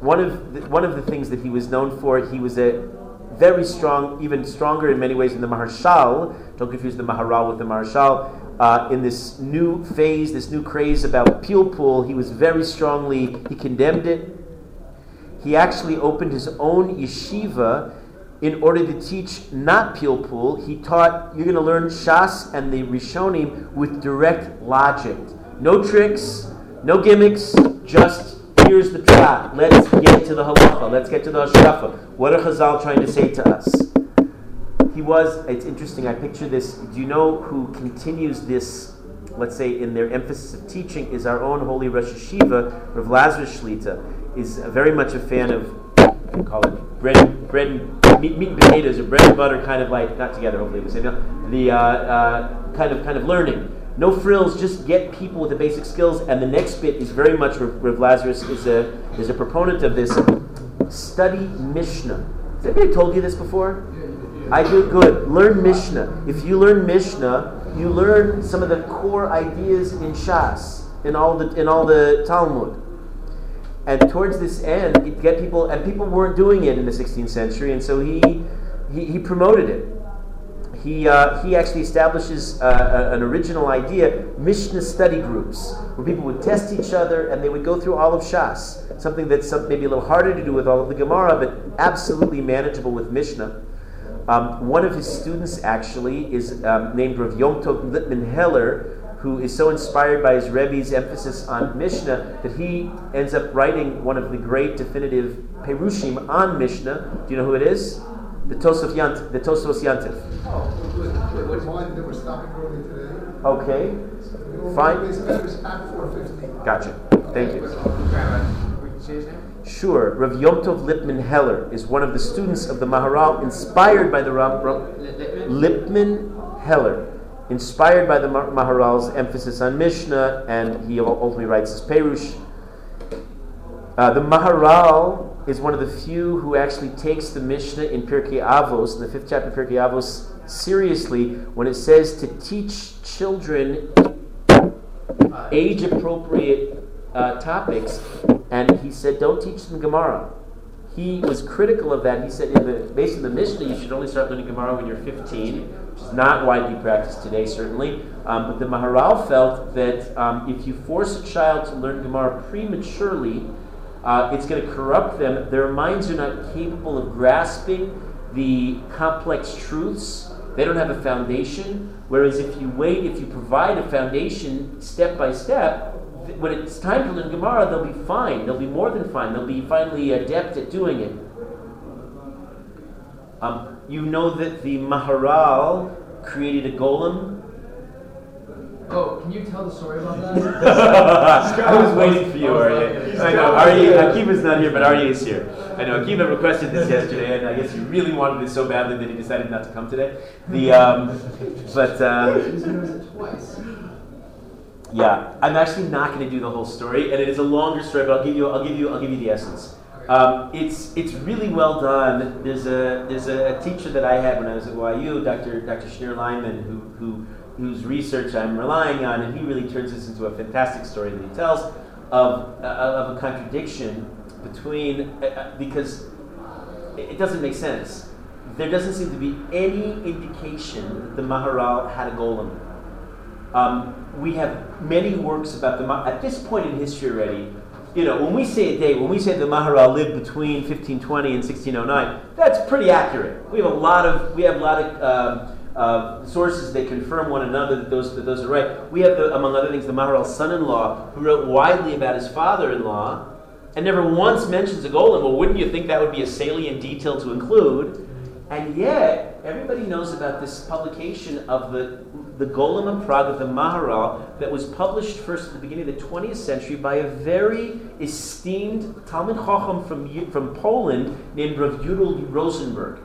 one of the, one of the things that he was known for, he was a very strong, even stronger in many ways than the Maharshal. Don't confuse the Maharal with the Maharshal. Uh, in this new phase, this new craze about pilpul, he was very strongly, he condemned it. He actually opened his own yeshiva in order to teach not pilpul. He taught you're going to learn Shas and the Rishonim with direct logic. No tricks, no gimmicks, just here's the trap. Let's get to the halacha. Let's get to the hashkafa. What are Chazal trying to say to us? He was, it's interesting, I picture this. Do you know who continues this, let's say, in their emphasis of teaching, is our own holy Rosh Yeshiva, Rav Lazarus Shlita, is very much a fan of, we call it bread, bread and meat, meat and potatoes, or bread and butter, kind of like, not together, hopefully, say, no, the uh, uh, kind of kind of learning. No frills, just get people with the basic skills. And the next bit is very much Rav Lazarus is a is a proponent of this. Study Mishnah. Has anybody told you this before? I do good. Learn Mishnah. If you learn Mishnah, you learn some of the core ideas in Shas, in all the in all the Talmud. And towards this end, get people and people weren't doing it in the 16th century, and so he he, he promoted it he, uh, he actually establishes uh, an original idea Mishnah study groups, where people would test each other and they would go through all of Shas, something that's some, maybe a little harder to do with all of the Gemara, but absolutely manageable with Mishnah. Um, one of his students actually is um, named Rav Yom Tov Lippman Heller, who is so inspired by his Rebbe's emphasis on Mishnah that he ends up writing one of the great definitive Perushim on Mishnah. Do you know who it is? the Tosaf Yant, the Tosfos Yontif. Oh. Good. One that we're stopping early today. Okay. Fine. Gotcha. Thank you. Sure. Rav Yom Tov Lipman Heller is one of the students of the Maharal, inspired by the Ram Lipman Heller, inspired by the Maharal's emphasis on Mishnah, and he ultimately writes his Perush. Uh, the Maharal is one of the few who actually takes the Mishnah in Pirkei Avos, in the fifth chapter of Pirkei Avos, seriously when it says to teach children age appropriate uh, topics. And he said, don't teach them Gemara. He was critical of that. He said, in the, based on the Mishnah, you should only start learning Gemara when you're 15, which is not widely practiced today, certainly. Um, but the Maharal felt that um, if you force a child to learn Gemara prematurely, uh, it's going to corrupt them. Their minds are not capable of grasping the complex truths. They don't have a foundation. Whereas if you wait, if you provide a foundation step by step, when it's time to learn Gemara, they'll be fine. They'll be more than fine. They'll be finally adept at doing it. Um, you know that the Maharal created a golem Oh, can you tell the story about that? I was waiting for you, Aryeh. I know, Aryeh, Akiva's not here, but Aryeh is here. I know, Akiva requested this yesterday, and I guess he really wanted it so badly that he decided not to come today. The, um, but, uh, yeah, I'm actually not going to do the whole story, and it is a longer story, but I'll give you, I'll give you, I'll give you the essence. Um, it's it's really well done. There's a there's a, teacher that I had when I was at YU, Dr. Dr. Shnayer Leiman, who who whose research I'm relying on, and he really turns this into a fantastic story that he tells of, uh, of a contradiction between, uh, uh, because it doesn't make sense. There doesn't seem to be any indication that the Maharal had a golem. Um, we have many works about the at this point in history already. You know, when we say a date, when we say the Maharal lived between 1520 and 1609, that's pretty accurate. We have a lot of we have a lot of um, uh, sources that confirm one another that those, that those are right. We have, the, among other things, the Maharal's son-in-law, who wrote widely about his father-in-law, and never once mentions a golem. Well, wouldn't you think that would be a salient detail to include? And yet, everybody knows about this publication of the, the Golem of Prague of the Maharal that was published first at the beginning of the 20th century by a very esteemed Talmud Chacham from, from Poland named Rav Yudel Rosenberg.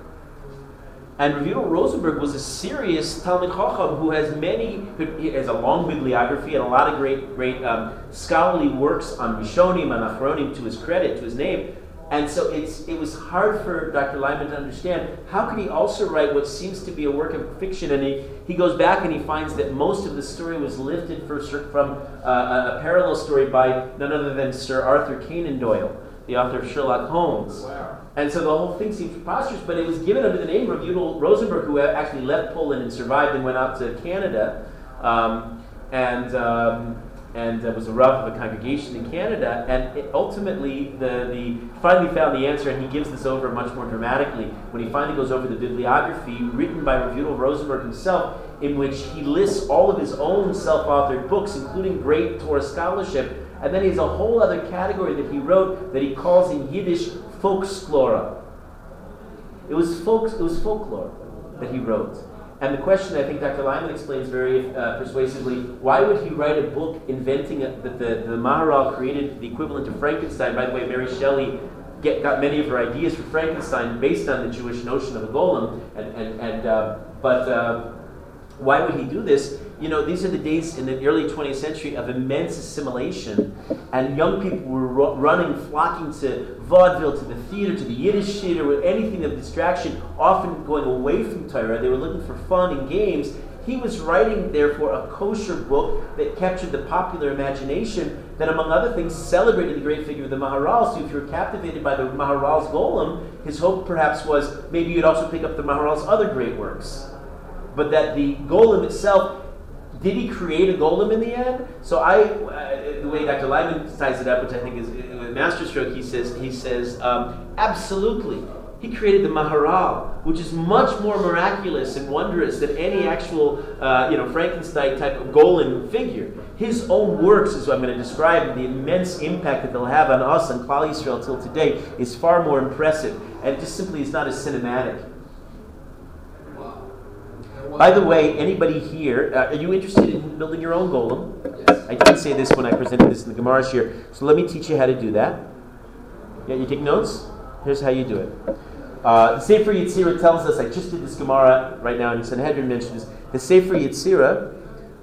And Rav Yudel Rosenberg was a serious Talmud Chacham who has many, he has a long bibliography and a lot of great, great um, scholarly works on Rishonim and Achronim to his credit, to his name. And so it's, it was hard for Dr. Leiman to understand how could he also write what seems to be a work of fiction? And he, he goes back and he finds that most of the story was lifted for, from uh, a, parallel story by none other than Sir Arthur Conan Doyle, the author of Sherlock Holmes. Wow. And so the whole thing seems preposterous, but it was given under the name of Yudel Rosenberg, who actually left Poland and survived and went out to Canada. Um, and um, and uh, was a rav of a congregation in Canada. And ultimately, the, the finally found the answer, and he gives this over much more dramatically when he finally goes over the bibliography written by Rav Yudel Rosenberg himself, in which he lists all of his own self-authored books, including great Torah scholarship. And then he has a whole other category that he wrote that he calls in Yiddish folksklora. It was folks, it was folklore that he wrote. And the question, I think Dr. Leiman explains very uh, persuasively, why would he write a book inventing that the, the Maharal created the equivalent of Frankenstein? By the way, Mary Shelley get, got many of her ideas for Frankenstein based on the Jewish notion of a golem. And, and, and, uh, but uh, why would he do this? You know, these are the days in the early 20th century of immense assimilation, and young people were ru- running, flocking to vaudeville, to the theater, to the Yiddish theater, with anything of distraction, often going away from Torah. They were looking for fun and games. He was writing, therefore, a kosher book that captured the popular imagination, that, among other things, celebrated the great figure of the Maharal. So, if you were captivated by the Maharal's golem, his hope perhaps was maybe you'd also pick up the Maharal's other great works but that the golem itself did he create a golem in the end? So I, uh, the way Dr. Leiman ties it up, which I think is with masterstroke, he says he says um, absolutely. He created the Maharal, which is much more miraculous and wondrous than any actual, uh, you know, Frankenstein type of golem figure. His own works, as I'm going to describe, the immense impact that they'll have on us and Klal Yisrael till today, is far more impressive, and just simply is not as cinematic. By the way, anybody here, uh, are you interested in building your own golem? Yes. I didn't say this when I presented this in the Gemara here, so let me teach you how to do that. Yeah, you take notes? Here's how you do it. Uh, the Sefer Yetzirah tells us, I just did this Gemara right now, and Sanhedrin mentions this. The Sefer Yetzirah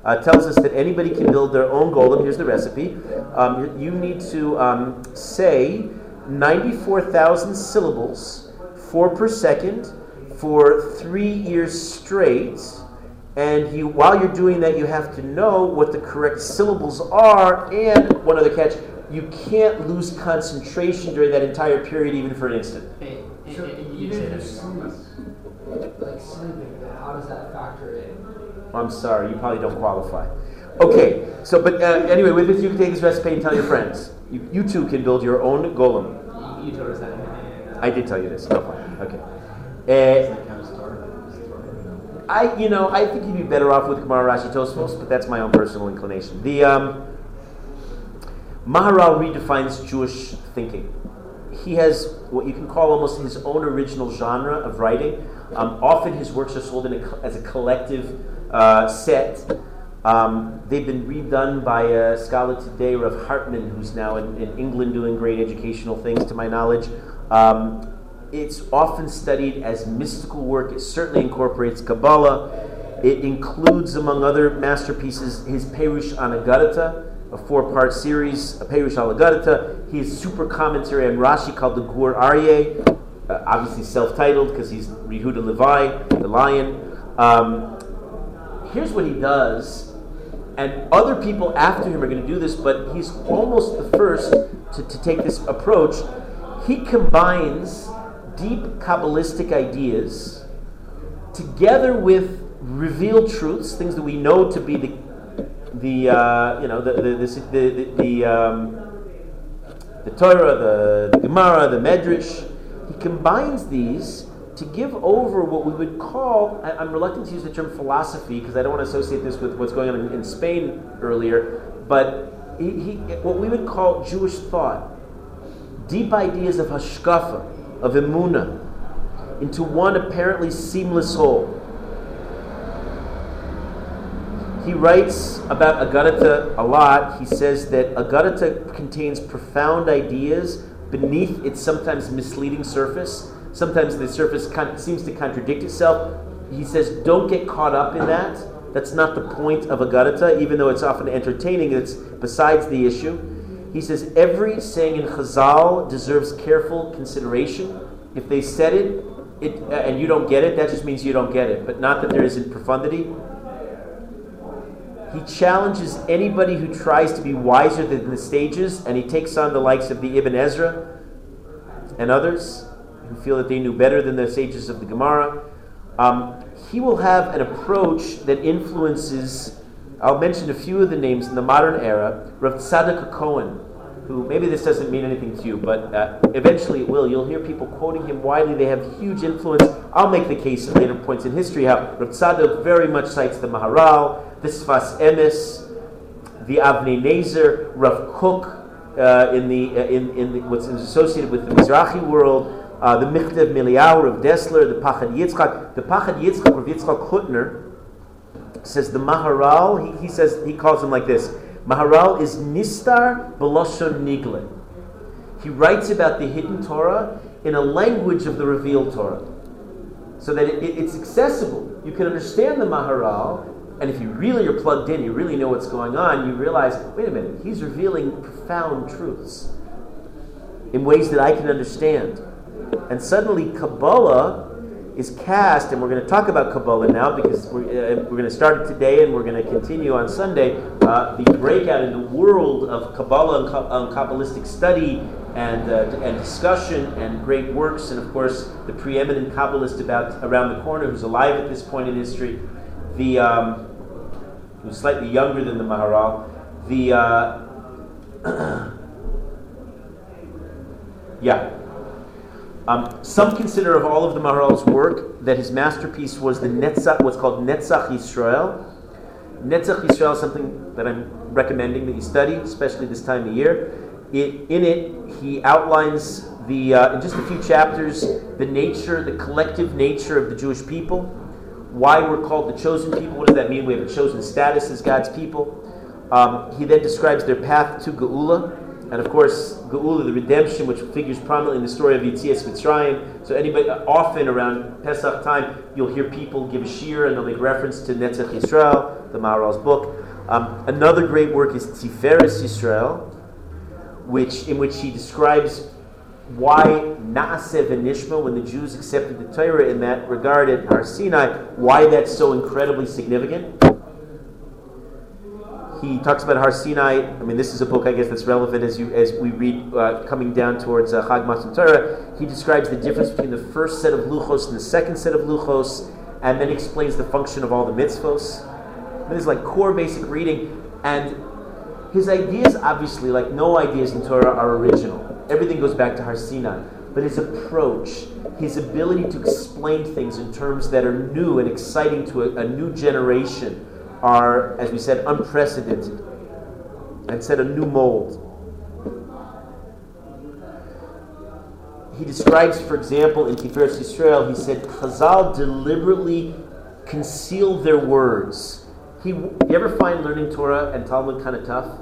uh, tells us that anybody can build their own golem. Here's the recipe. Um, you need to um, say 94,000 syllables, four per second, for three years straight. And you, while you're doing that, you have to know what the correct syllables are. And one other catch: you can't lose concentration during that entire period, even for an instant. Hey, hey, So hey, you even say you again. sleep, like sleeping, how does that factor in? I'm sorry, you probably don't qualify. Okay, so but uh, anyway, with this, you can take this recipe and tell your friends. You, you too can build your own golem. You, you told us that. I did tell you this. No, fine. Okay. Uh, I, you know, I think you'd be better off with Gemara Rashi Tosfos, but that's my own personal inclination. The um, Maharal redefines Jewish thinking. He has what you can call almost his own original genre of writing. Um, often his works are sold in a, as a collective uh, set. Um, they've been redone by a scholar today, Rav Hartman, who's now in, in England doing great educational things, to my knowledge. Um, it's often studied as mystical work. It certainly incorporates Kabbalah. It includes, among other masterpieces, his Perush on Agadata, a four-part series, a Perush al Agadata. His super commentary on Rashi called the Gur Aryeh, uh, obviously self-titled because he's Rehuda Levi, the lion. Um, here's what he does, and other people after him are going to do this, but he's almost the first to, to take this approach. He combines deep Kabbalistic ideas together with revealed truths, things that we know to be the, the uh, you know, the, the, the, the, um, the Torah, the, the Gemara, the Medrash. He combines these to give over what we would call, I, I'm reluctant to use the term philosophy because I don't want to associate this with what's going on in, in Spain earlier, but he, he, what we would call Jewish thought, deep ideas of hashkafa, of emuna, into one apparently seamless whole. He writes about Agadata a lot. He says that Agadata contains profound ideas beneath its sometimes misleading surface. Sometimes the surface con- seems to contradict itself. He says, don't get caught up in that. That's not the point of Agadata, even though it's often entertaining, it's besides the issue. He says, every saying in Chazal deserves careful consideration. If they said it, it uh, and you don't get it, that just means you don't get it, but not that there isn't profundity. He challenges anybody who tries to be wiser than the stages, and he takes on the likes of the Ibn Ezra and others who feel that they knew better than the sages of the Gemara. Um, he will have an approach that influences I'll mention a few of the names in the modern era. Rav Tzadok Cohen, who maybe this doesn't mean anything to you, but uh, eventually it will. You'll hear people quoting him widely. They have huge influence. I'll make the case at later points in history how Rav very much cites the Maharal, the Sfas Emes, the Avnei Nezer, Rav Kook, uh, in, the, uh, in, in the, what's associated with the Mizrahi world, uh, the Michtav MeEliyahu of Dessler, the Pachad Yitzchak. The Pachad Yitzchak, Rav Yitzchak Hutner, says the Maharal, he, he says, he calls him like this Maharal is Nistar Beloshon Nigle. He writes about the hidden Torah in a language of the revealed Torah. So that it, it, it's accessible. You can understand the Maharal, and if you really are plugged in, you really know what's going on, you realize, wait a minute, he's revealing profound truths in ways that I can understand. And suddenly Kabbalah is cast, and we're going to talk about Kabbalah now because we're, uh, we're going to start it today and we're going to continue on Sunday. Uh, the breakout in the world of Kabbalah and, Kabbalistic study and, uh, and discussion and great works, and of course, the preeminent Kabbalist about around the corner who's alive at this point in history, the um, who's slightly younger than the Maharal, the uh, yeah. Um, some consider of all of the Maharal's work that his masterpiece was the Netzach, what's called Netzach Yisrael. Netzach Yisrael is something that I'm recommending that you study, especially this time of year. It, in it, he outlines the uh, in just a few chapters the nature, the collective nature of the Jewish people, why we're called the chosen people. What does that mean? We have a chosen status as God's people. Um, he then describes their path to Geula, and of course, Geula, the redemption, which figures prominently in the story of Yetzias Mitzrayim. So anybody, often around Pesach time, you'll hear people give a shiur and they'll make reference to Netzach Yisrael, the Maharal's book. Um, another great work is Tiferes Yisrael, which in which he describes why Na'aseh and Nishma, when the Jews accepted the Torah in that regard at Har Sinai, why that's so incredibly significant he talks about Har Sinai. I mean, this is a book, I guess, that's relevant as you as we read uh, coming down towards uh, Chag Matan Torah. He describes the difference between the first set of luchos and the second set of luchos, and then explains the function of all the mitzvos. This is like core basic reading, and his ideas, obviously, like no ideas in Torah, are original. Everything goes back to Har Sinai. But his approach, his ability to explain things in terms that are new and exciting to a, a new generation are, as we said, unprecedented and set a new mold. He describes, for example, in Tiferes Yisrael, he said, Chazal deliberately concealed their words. He, you ever find learning Torah and Talmud kind of tough?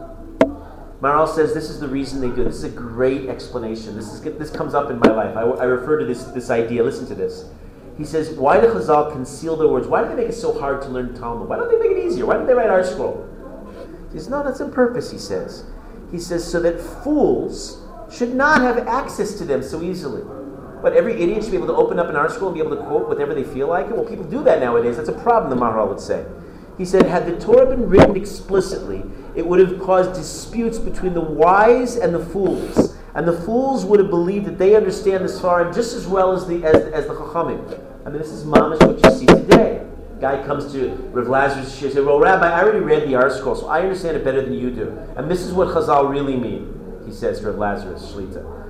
Maharal says this is the reason they do it. This is a great explanation. This, is, this comes up in my life. I, I refer to this, this idea. Listen to this. He says, why do Chazal conceal their words? Why do they make it so hard to learn Talmud? Why don't they make it easier? Why don't they write ArtScroll? He says, no, that's on purpose, he says. He says, so that fools should not have access to them so easily. But every idiot should be able to open up an ArtScroll and be able to quote whatever they feel like. Well, people do that nowadays. That's a problem, the Maharal would say. He said, had the Torah been written explicitly, it would have caused disputes between the wise and the fools. And the fools would have believed that they understand the sefarim just as well as the, as, as the Chachamim. I mean, this is mamish what you see today. Guy comes to Rav Lazarus and says, Well, Rabbi, I already read the ArtScroll, so I understand it better than you do. And this is what Chazal really mean, he says to Lazarus Shlita.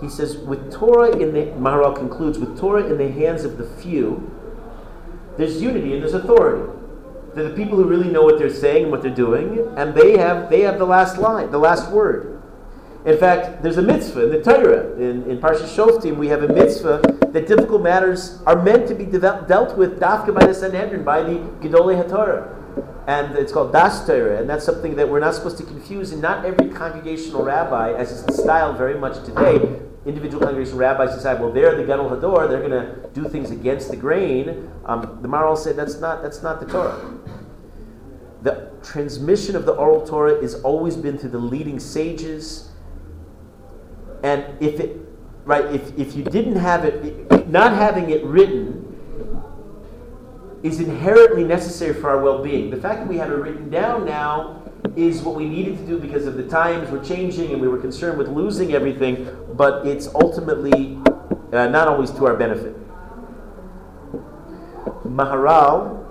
He says, with Torah in the, Maharal concludes, with Torah in the hands of the few, there's unity and there's authority. They're the people who really know what they're saying and what they're doing, and they have they have the last line, the last word. In fact, there's a mitzvah in the Torah. In, in Parsha Shoftim, we have a mitzvah that difficult matters are meant to be dealt with dafka by the Sanhedrin, by the Gedolei HaTorah. And it's called Das Torah, and that's something that we're not supposed to confuse. And not every congregational rabbi, as is the style very much today, individual congregational rabbis decide, well, they're the Gadol Hador, they're going to do things against the grain. Um, the Maharal said that's not, that's not the Torah. The transmission of the oral Torah has always been through the leading sages. And if it, right, if, if you didn't have it, not having it written is inherently necessary for our well being. The fact that we have it written down now is what we needed to do because of the times were changing and we were concerned with losing everything, but it's ultimately uh, not always to our benefit. Maharal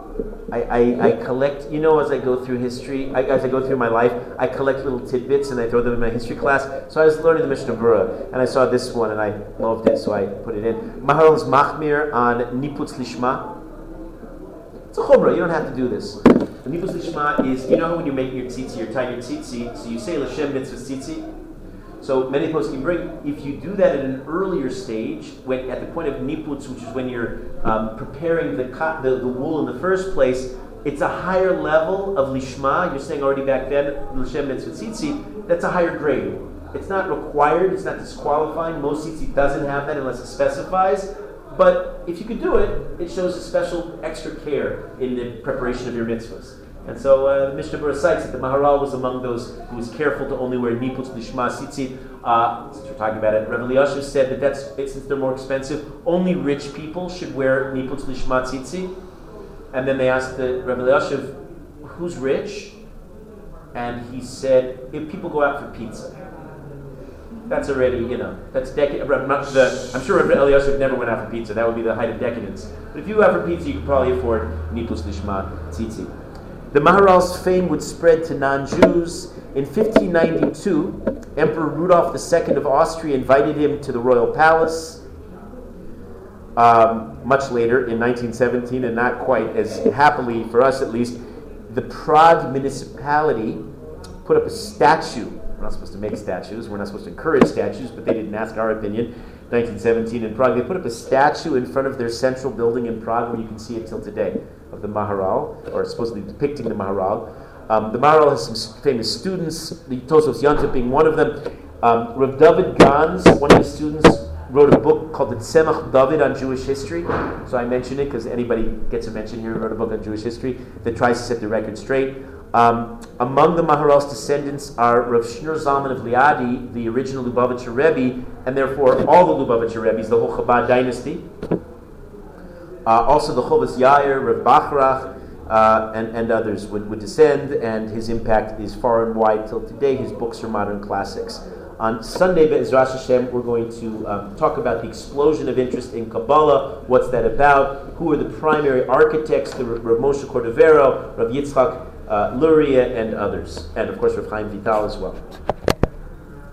I, I, I, collect, you know, as I go through history, I, as I go through my life, I collect little tidbits and I throw them in my history class. So I was learning the Mishnah Berurah, and I saw this one and I loved it, so I put it in. Maharal is Machmir on Niputz Lishma. It's a chumrah, you don't have to do this. Niputz Lishma is, you know when you make your tzitzi, you're tying your tzitzi, so you say Lashem Mitzvah Tzitzi. So many poskim bring, if you do that at an earlier stage, when at the point of niputz, which is when you're um, preparing the, the, the wool in the first place, it's a higher level of lishma. You're saying already back then, l'shem mitzvah that's a higher grade. It's not required, it's not disqualifying. Most tzitzit doesn't have that unless it specifies. But if you could do it, it shows a special extra care in the preparation of your mitzvahs. And so uh, the Mishnah Berurah cites that the Maharal was among those who was careful to only wear niputz lishma tzitzit. Uh, since we're talking about it, Rav Elyashiv said that that's since they're more expensive, only rich people should wear niputz lishma tzitzit. And then they asked the Rav Elyashiv, "Who's rich?" And he said, "If people go out for pizza." That's already, you know, that's decadent. I'm sure Rabbi Elyashiv never went out for pizza. That would be the height of decadence. But if you go out for pizza, you could probably afford niputz lishma tzitzit. The Maharal's fame would spread to non Jews. In 1592, Emperor Rudolf II of Austria invited him to the royal palace. Um, much later, in 1917, and not quite as happily for us at least, the Prague municipality put up a statue. We're not supposed to make statues, we're not supposed to encourage statues, but they didn't ask our opinion. 1917 in Prague, they put up a statue in front of their central building in Prague where you can see it till today of the Maharal, or supposedly depicting the Maharal. Um, the Maharal has some famous students, the Tosfos Yontif being one of them. Um, Rav David Gans, one of his students, wrote a book called the Tzemach David on Jewish history. So I mention it because anybody gets a mention here, who wrote a book on Jewish history that tries to set the record straight. Um, among the Maharal's descendants are Rav Shneur Zalman of Liadi, the original Lubavitcher Rebbe, and therefore all the Lubavitcher Rebbe's, the whole Chabad dynasty. Uh, also, the Chovas Yair, Rav Bachrach, uh, and, and others would, would descend, and his impact is far and wide till today. His books are modern classics. On Sunday, Be'ezras Hashem, we're going to um, talk about the explosion of interest in Kabbalah. What's that about? Who are the primary architects? The Rav Moshe Cordovero, Rav Yitzchak uh, Luria, and others. And of course, Rav Chaim Vital as well.